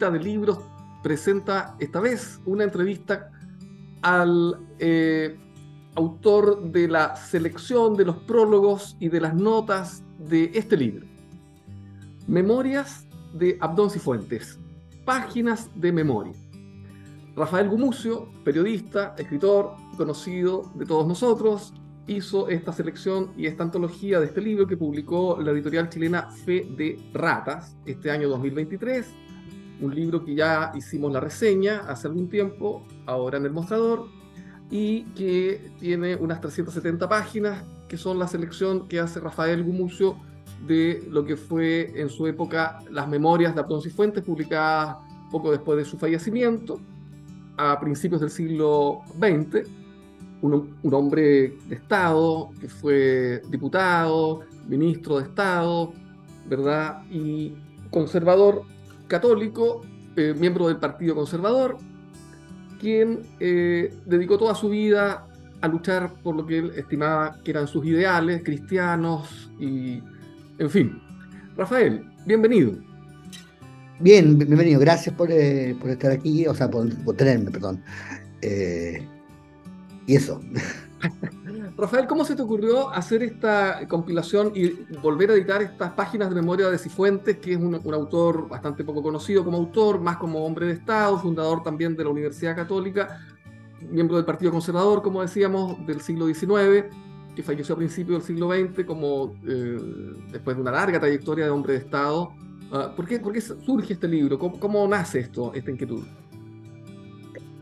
cita de libros presenta esta vez una entrevista al eh, autor de la selección de los prólogos y de las notas de este libro. Memorias de Abdón Cifuentes, páginas de memoria. Rafael Gumucio, periodista, escritor, conocido de todos nosotros, hizo esta selección y esta antología de este libro que publicó la editorial chilena Fe de Ratas este año 2023. Un libro que ya hicimos la reseña hace algún tiempo, ahora en el mostrador, y que tiene unas 370 páginas, que son la selección que hace Rafael Gumucio de lo que fue en su época las memorias de Abdón Cifuentes, publicadas poco después de su fallecimiento, a principios del siglo XX un, hombre de Estado, que fue diputado, ministro de Estado, ¿verdad? Y conservador católico, eh, miembro del Partido Conservador, quien eh, dedicó toda su vida a luchar por lo que él estimaba que eran sus ideales cristianos y, en fin. Rafael, bienvenido. Bien, bienvenido. Gracias por, eh, estar aquí, o sea, por, tenerme, perdón y eso. Rafael, ¿cómo se te ocurrió hacer esta compilación y volver a editar estas páginas de memoria de Cifuentes, que es un, autor bastante poco conocido como autor, más como hombre de Estado, fundador también de la Universidad Católica, miembro del Partido Conservador, como decíamos, del siglo XIX, que falleció a principios del siglo XX, como eh, después de una larga trayectoria de hombre de Estado? Ah, ¿por, qué, surge este libro? ¿Cómo, nace esto, esta inquietud?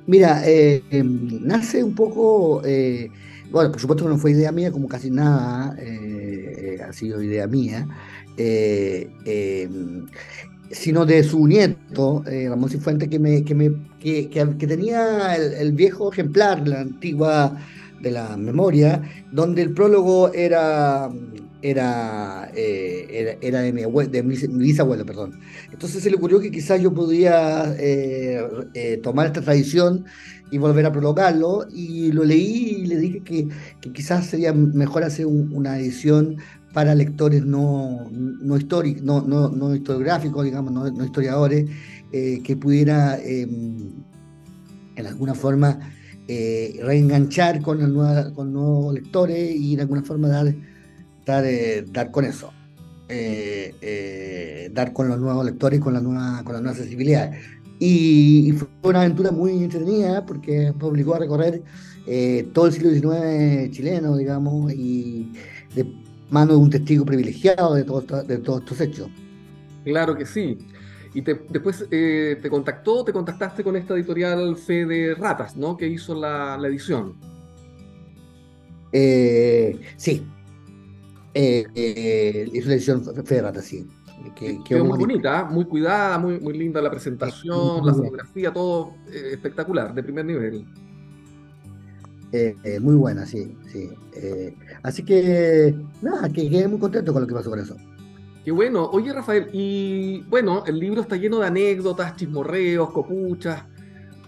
Mira, eh, em, nace un poco, eh, bueno, por supuesto que no fue idea mía, como casi nada eh, ha sido idea mía, em, sino de su nieto, Ramón Cifuentes, que, me, que, me, que, que tenía el, viejo ejemplar, la antigua de la memoria, donde el prólogo era era, era, era, de, mi, de mi, bisabuelo, perdón. Entonces se le ocurrió que quizás yo podía eh, eh, tomar esta tradición y volver a prologarlo, y lo leí y le dije que, quizás sería mejor hacer una edición para lectores no, no, no, no, no, historiográficos, digamos, no, historiadores, eh, que pudiera em, en alguna forma reenganchar con, con nuevos lectores y de alguna forma dar eh, dar con eso. Eh, eh, dar con los nuevos lectores con la nueva, con las nuevas accesibilidades. Y, fue una aventura muy entretenida porque me obligó a recorrer todo el siglo XIX chileno, digamos, y de mano de un testigo privilegiado de, todo, de todos estos hechos. Claro que sí. Y después te contactó, te contactaste con esta editorial Fe de Ratas, ¿no? Que hizo la, la edición. sí, eh, eh, es una edición Ferrata, sí. Que, quedó muy bonita, muy cuidada, muy, muy linda la presentación, la fotografía, todo eh, espectacular, de primer nivel. Eh, muy buena, sí, sí. así que, nada, que quedé muy contento con lo que pasó con eso. Qué bueno. Oye, Rafael, y bueno, el libro está lleno de anécdotas, chismorreos, copuchas,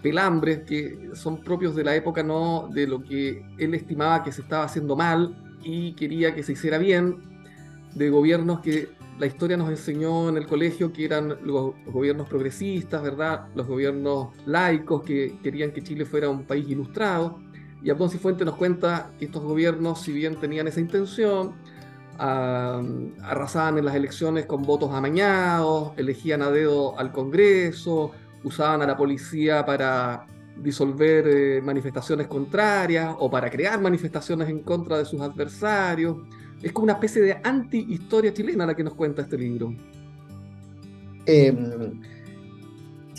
pelambres, que son propios de la época, ¿no? De lo que él estimaba que se estaba haciendo mal y quería que se hiciera bien, de gobiernos que la historia nos enseñó en el colegio que eran los, gobiernos progresistas, ¿verdad? Los gobiernos laicos que querían que Chile fuera un país ilustrado. Y Abdón Cifuente nos cuenta que estos gobiernos, si bien tenían esa intención, arrasaban en las elecciones con votos amañados, elegían a dedo al Congreso, usaban a la policía para disolver eh, manifestaciones contrarias o para crear manifestaciones en contra de sus adversarios. Es como una especie de anti-historia chilena la que nos cuenta este libro. Em,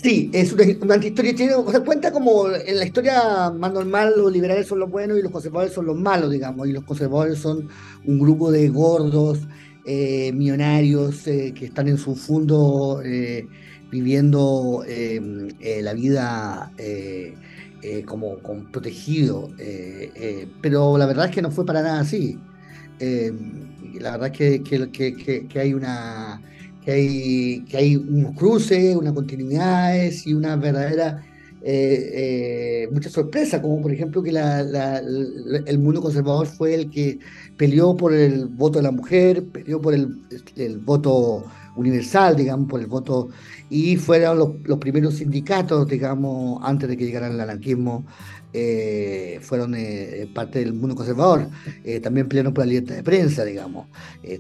sí, es una, una anti-historia chilena. O sea, cuenta como en la historia más normal los liberales son los buenos y los conservadores son los malos, digamos. Y los conservadores son un grupo de gordos, eh, millonarios eh, que están en su fondo viviendo em, eh, la vida eh, eh, como, protegido, pero la verdad es que no fue para nada así. Em, la verdad es que, que, hay una que hay, que hay unos cruces, unas continuidades y una verdadera eh, mucha sorpresa, como por ejemplo que el mundo conservador fue el que peleó por el voto de la mujer, peleó por el, el voto universal, digamos, por el voto, y fueron los, primeros sindicatos, digamos, antes de que llegara el anarquismo, eh, fueron eh, parte del mundo conservador, eh, también pelearon por la libertad de prensa, digamos.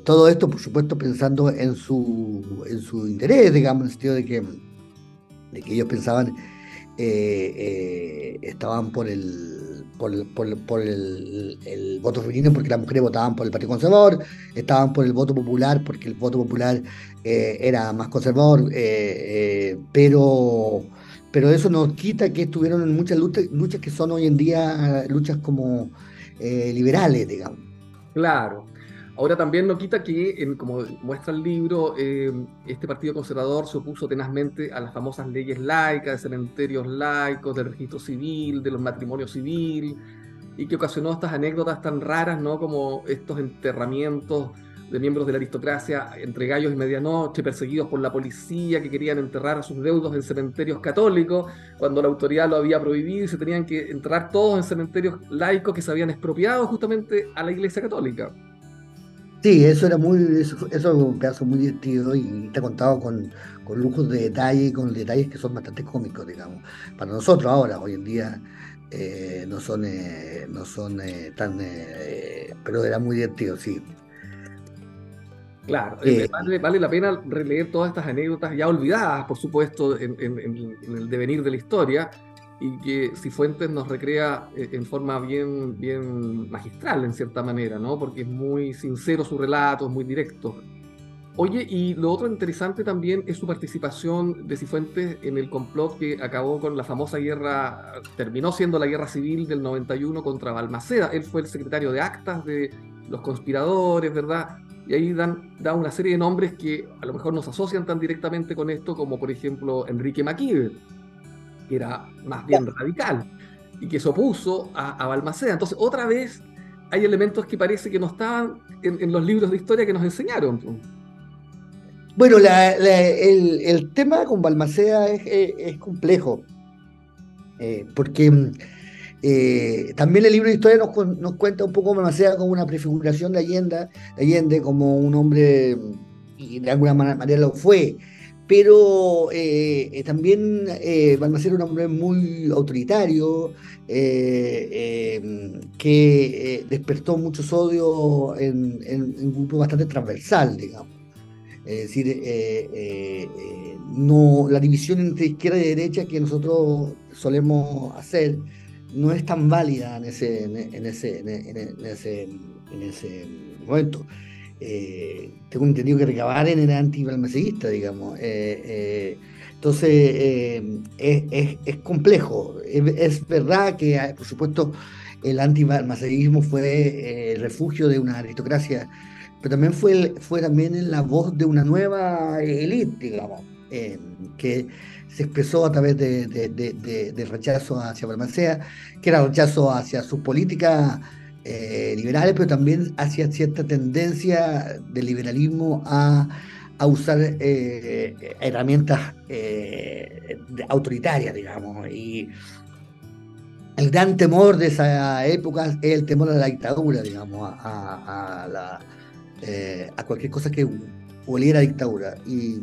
todo esto, por supuesto, pensando en su, en su interés, digamos, en el sentido de que, de que ellos pensaban, estaban por el por, el, voto femenino porque las mujeres votaban por el Partido Conservador, estaban por el voto popular porque el voto popular eh, era más conservador, eh, eh, pero, pero eso nos quita que estuvieron en muchas luchas, luchas que son hoy en día luchas como liberales, digamos. Claro. Ahora también no quita que, como muestra el libro, este partido conservador se opuso tenazmente a las famosas leyes laicas, de cementerios laicos, del registro civil, de los matrimonios civil, y que ocasionó estas anécdotas tan raras, ¿no? Como estos enterramientos de miembros de la aristocracia entre gallos y medianoche, perseguidos por la policía que querían enterrar a sus deudos en cementerios católicos, cuando la autoridad lo había prohibido y se tenían que enterrar todos en cementerios laicos que se habían expropiado justamente a la Iglesia Católica. Sí, eso era muy, eso, es un pedazo muy divertido y está contado con, con lujos de detalle y con detalles que son bastante cómicos, digamos. Para nosotros ahora, hoy en día, eh, no son, eh, no son eh, tan, pero era muy divertido, sí. Claro, eh, vale, la pena releer todas estas anécdotas ya olvidadas, por supuesto, en, el devenir de la historia, y que Cifuentes nos recrea eh, en forma bien, bien magistral, en cierta manera, ¿no? Porque es muy sincero su relato, es muy directo. Oye, y lo otro interesante también es su participación de Cifuentes en el complot que acabó con la famosa guerra, terminó siendo la guerra civil del 91 contra Balmaceda. Él fue el secretario de actas de los conspiradores, ¿verdad? Y ahí dan, da una serie de nombres que a lo mejor no se asocian tan directamente con esto, como por ejemplo Enrique Maquive, que era más bien radical y que se opuso a, Balmaceda. Entonces, otra vez hay elementos que parece que no estaban en, los libros de historia que nos enseñaron. Bueno, el, tema con Balmaceda es, complejo, eh, porque eh, también el libro de historia nos, cuenta un poco Balmaceda como una prefiguración de Allende, Allende como un hombre, y de alguna manera lo fue, pero eh, eh, también Balmaceda era un hombre muy autoritario, que despertó muchos odios en, un grupo bastante transversal, digamos. Es decir, no, la división entre izquierda y derecha que nosotros solemos hacer, no es tan válida en ese, en, ese, en, ese, en ese momento. Eh, tengo entendido que Recabaren era anti-balmaceguista, digamos. Eh, eh, entonces, es, es, complejo. Es, verdad que, por supuesto, el anti-balmaceguismo fue el refugio de una aristocracia, pero también fue, fue también la voz de una nueva élite, digamos, que se expresó a través de, rechazo hacia Balmaceda, que era rechazo hacia sus políticas eh, liberales, pero también hacia cierta tendencia del liberalismo a, usar eh, herramientas eh, autoritarias, digamos. Y el gran temor de esa época es el temor a la dictadura, digamos, a, a, cualquier cosa que oliera a dictadura. y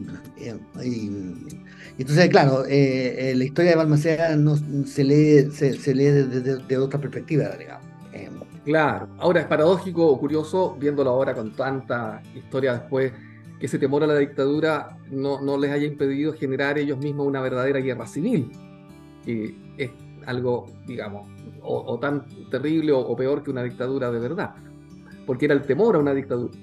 entonces, claro, eh, eh, la historia de Balmaceda no, se lee, se, lee desde otra perspectiva, digamos. Eh, claro, ahora es paradójico o curioso, viéndolo ahora con tanta historia después, que ese temor a la dictadura no, no les haya impedido generar ellos mismos una verdadera guerra civil, que es algo, digamos, o, tan terrible o peor que una dictadura de verdad, porque era el temor a una dictadura.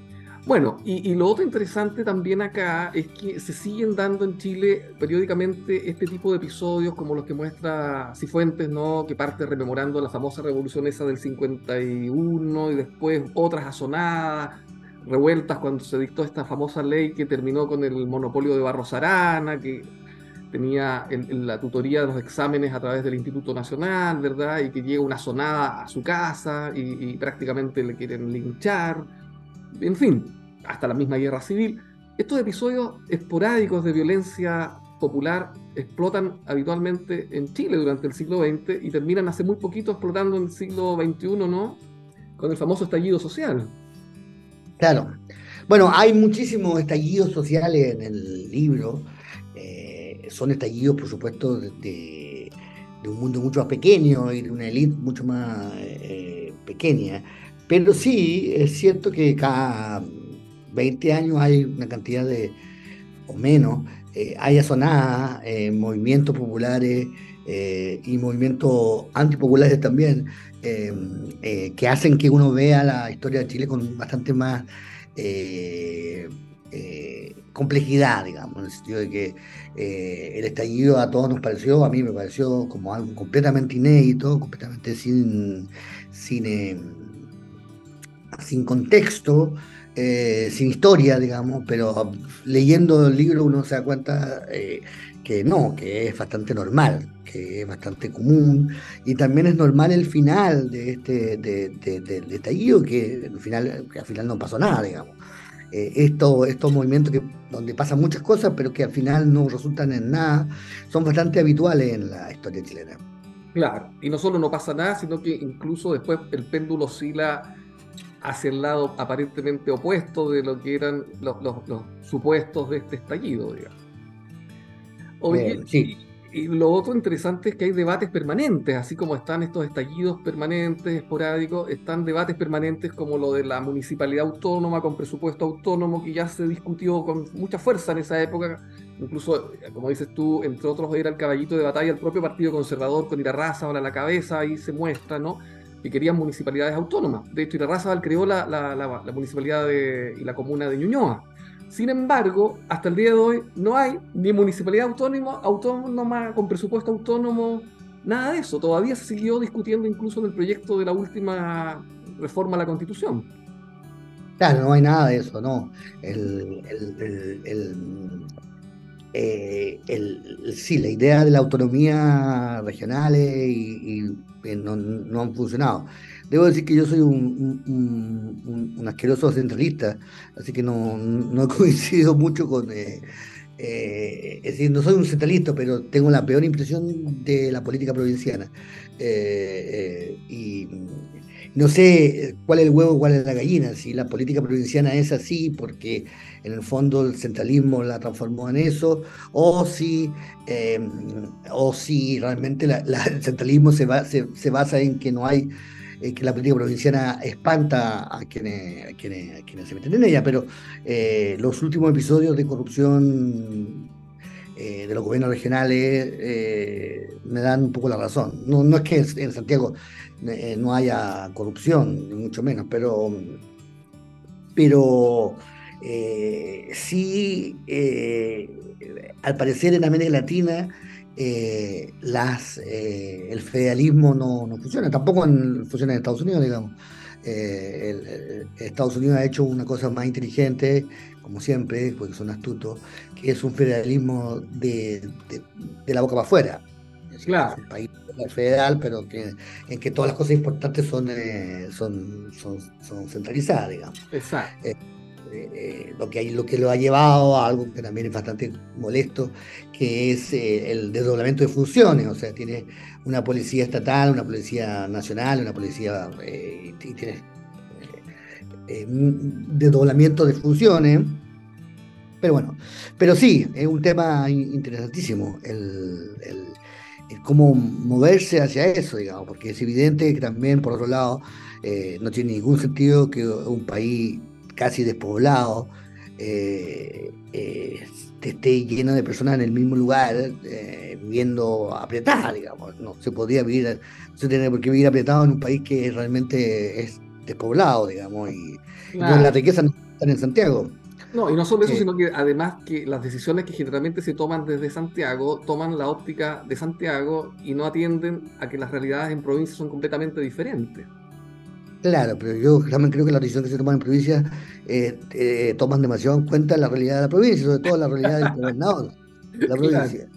Bueno, y, lo otro interesante también acá es que se siguen dando en Chile periódicamente este tipo de episodios como los que muestra Cifuentes, ¿no? Que parte rememorando la famosa revolución esa del 51 y después otras asonadas, revueltas cuando se dictó esta famosa ley que terminó con el monopolio de Barros Arana, que tenía la tutoría de los exámenes a través del Instituto Nacional, ¿verdad? Y que llega una sonada a su casa y prácticamente le quieren linchar. En fin, hasta la misma guerra civil, estos episodios esporádicos de violencia popular explotan habitualmente en Chile durante el siglo XX y terminan hace muy poquito explotando en el siglo XXI, ¿no? Con el famoso estallido social. Claro. Bueno, hay muchísimos estallidos sociales en el libro. Eh, son estallidos, por supuesto, de, un mundo mucho más pequeño y de una élite mucho más eh, pequeña. Pero sí, es cierto que cada 20 años hay una cantidad de, o menos, eh, hay asonadas, eh, movimientos populares eh, y movimientos antipopulares también, que hacen que uno vea la historia de Chile con bastante más complejidad, digamos, en el sentido de que el estallido a todos nos pareció, a mí me pareció como algo completamente inédito, completamente sin, sin, sin contexto, eh, sin historia, digamos, pero leyendo el libro uno se da cuenta eh, que no, que es bastante normal, que es bastante común, y también es normal el final de este de, del estallido, que al final, que al final no pasó nada, digamos. Eh, esto, estos movimientos que, donde pasan muchas cosas, pero que al final no resultan en nada, son bastante habituales en la historia chilena. Claro, y no solo no pasa nada, sino que incluso después el péndulo oscila hacia el lado aparentemente opuesto de lo que eran los, supuestos de este estallido, digamos. y, lo otro interesante es que hay debates permanentes, así como están estos estallidos permanentes, esporádicos, están debates permanentes como lo de la municipalidad autónoma con presupuesto autónomo, que ya se discutió con mucha fuerza en esa época, incluso, como dices tú, entre otros era el caballito de batalla el propio Partido Conservador con Irarraza ahora a la cabeza, ahí se muestra, ¿no? Que querían municipalidades autónomas. De hecho, Irarrázaval creó la, la, la, municipalidad y la comuna de Ñuñoa. Sin embargo, hasta el día de hoy no hay ni municipalidad autónoma, autónoma con presupuesto autónomo, nada de eso. Todavía se siguió discutiendo incluso en el proyecto de la última reforma a la Constitución. Claro, no hay nada de eso, no. El, el, el, eh, sí, la idea de la autonomía regionales y no, han funcionado. Debo decir que yo soy un, asqueroso centralista, así que no, no he coincidido mucho con... Eh, eh, es decir, no soy un centralista, pero tengo la peor impresión de la política provinciana. Eh, y no sé cuál es el huevo, cuál es la gallina, si la política provinciana es así porque en el fondo el centralismo la transformó en eso, o si, em, o si realmente el centralismo se, se, basa en que no hay, que la política provinciana espanta a quienes se meten en ella, pero eh, los últimos episodios de corrupción eh, de los gobiernos regionales eh, me dan un poco la razón. No, no es que en Santiago eh, no haya corrupción, mucho menos, pero, pero sí, al parecer en América Latina las, el federalismo no, no, funciona, tampoco funciona en Estados Unidos, digamos. Estados Unidos ha hecho una cosa más inteligente, como siempre, porque son astutos, que es un federalismo de, de, la boca para afuera. claro. un país federal, pero que, en que todas las cosas importantes son, eh, son, son, centralizadas, digamos. Exacto. Eh, eh, lo, que hay, lo que lo ha llevado a algo que también es bastante molesto, que es el desdoblamiento de funciones, o sea, tiene una policía estatal, una policía nacional, una policía, y tiene desdoblamiento de funciones, pero bueno, pero sí, es un tema interesantísimo el, cómo moverse hacia eso, digamos, porque es evidente que también, por otro lado, eh, no tiene ningún sentido que un país casi despoblado eh, eh, esté lleno de personas en el mismo lugar, viviendo apretada, digamos. No se podría vivir, no se tiene por qué vivir apretado en un país que realmente es despoblado, digamos, y, la riqueza no está en Santiago. No, y no solo eso, sino que además que las decisiones que generalmente se toman desde Santiago toman la óptica de Santiago y no atienden a que las realidades en provincia son completamente diferentes. Claro, pero yo realmente creo que las decisiones que se toman en provincia eh, eh, toman demasiado en cuenta la realidad de la provincia, sobre todo la realidad del gobernador de la provincia.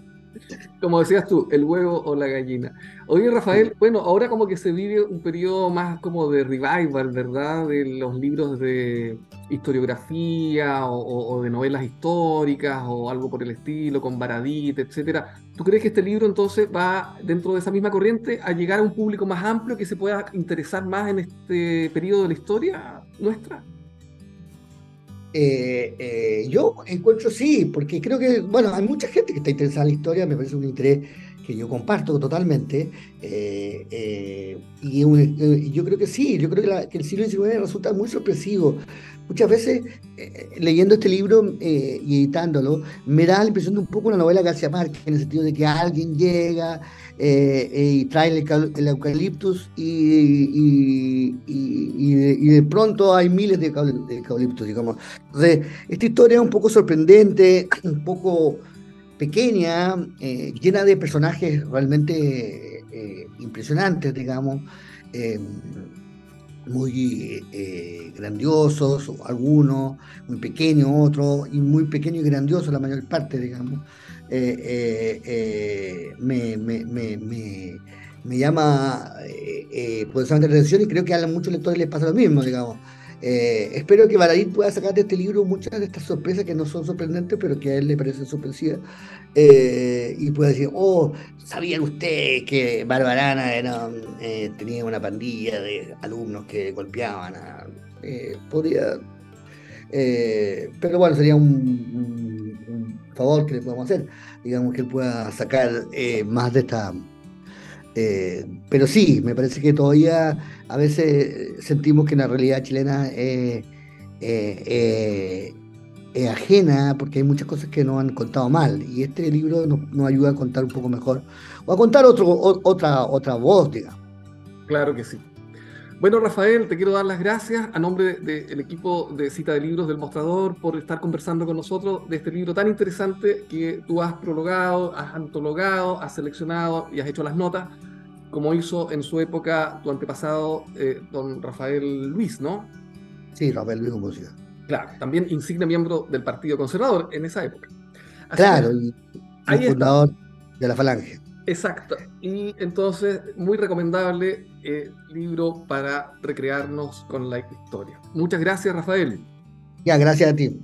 Como decías tú, el huevo o la gallina. Oye, Rafael, bueno, ahora como que se vive un periodo más como de revival, ¿verdad? De los libros de historiografía o, de novelas históricas o algo por el estilo, con Baradit, etcétera. ¿Tú crees que este libro entonces va dentro de esa misma corriente a llegar a un público más amplio que se pueda interesar más en este periodo de la historia nuestra? Eh, eh, yo encuentro sí, porque creo que, bueno, hay mucha gente que está interesada en la historia, me parece un interés que yo comparto totalmente, eh, y yo creo que sí, yo creo que, el siglo XIX resulta muy sorpresivo. Muchas veces, leyendo este libro y editándolo, me da la impresión de un poco una novela García Márquez, en el sentido de que alguien llega eh, eh, y traen el, eucaliptus y, y, de, pronto hay miles de, eucaliptus, digamos. esta historia es un poco sorprendente, un poco pequeña, eh, llena de personajes realmente impresionantes, digamos, muy grandiosos, algunos, muy pequeños, otros, y muy pequeños y grandiosos la mayor parte, digamos. Eh, eh, eh, me, me, me, me, llama eh, poderosamente la atención y creo que a muchos lectores les pasa lo mismo, digamos. Espero que Baradit pueda sacar de este libro muchas de estas sorpresas que no son sorprendentes, pero que a él le parecen sorpresivas, y pueda decir, oh, ¿sabían ustedes que Barbarana era, tenía una pandilla de alumnos que golpeaban? Podría... pero bueno, sería un favor que le podemos hacer, digamos que él pueda sacar eh, más de esta... Eh, pero sí, me parece que todavía a veces sentimos que la realidad chilena es, ajena porque hay muchas cosas que nos han contado mal y este libro nos, ayuda a contar un poco mejor o a contar otro, otra, otra voz, digamos. Claro que sí. Bueno, Rafael, te quiero dar las gracias a nombre del equipo de Cita de Libros del Mostrador por estar conversando con nosotros de este libro tan interesante que tú has prologado, has antologado, has seleccionado y has hecho las notas, como hizo en su época tu antepasado, eh, don Rafael Luis, ¿no? Sí, Rafael Luis Música. Claro, también insigne miembro del Partido Conservador en esa época. claro, y, fundador de la Falange. Exacto. Y entonces, muy recomendable eh, libro para recrearnos con la historia. Muchas gracias, Rafael. Ya, gracias a ti.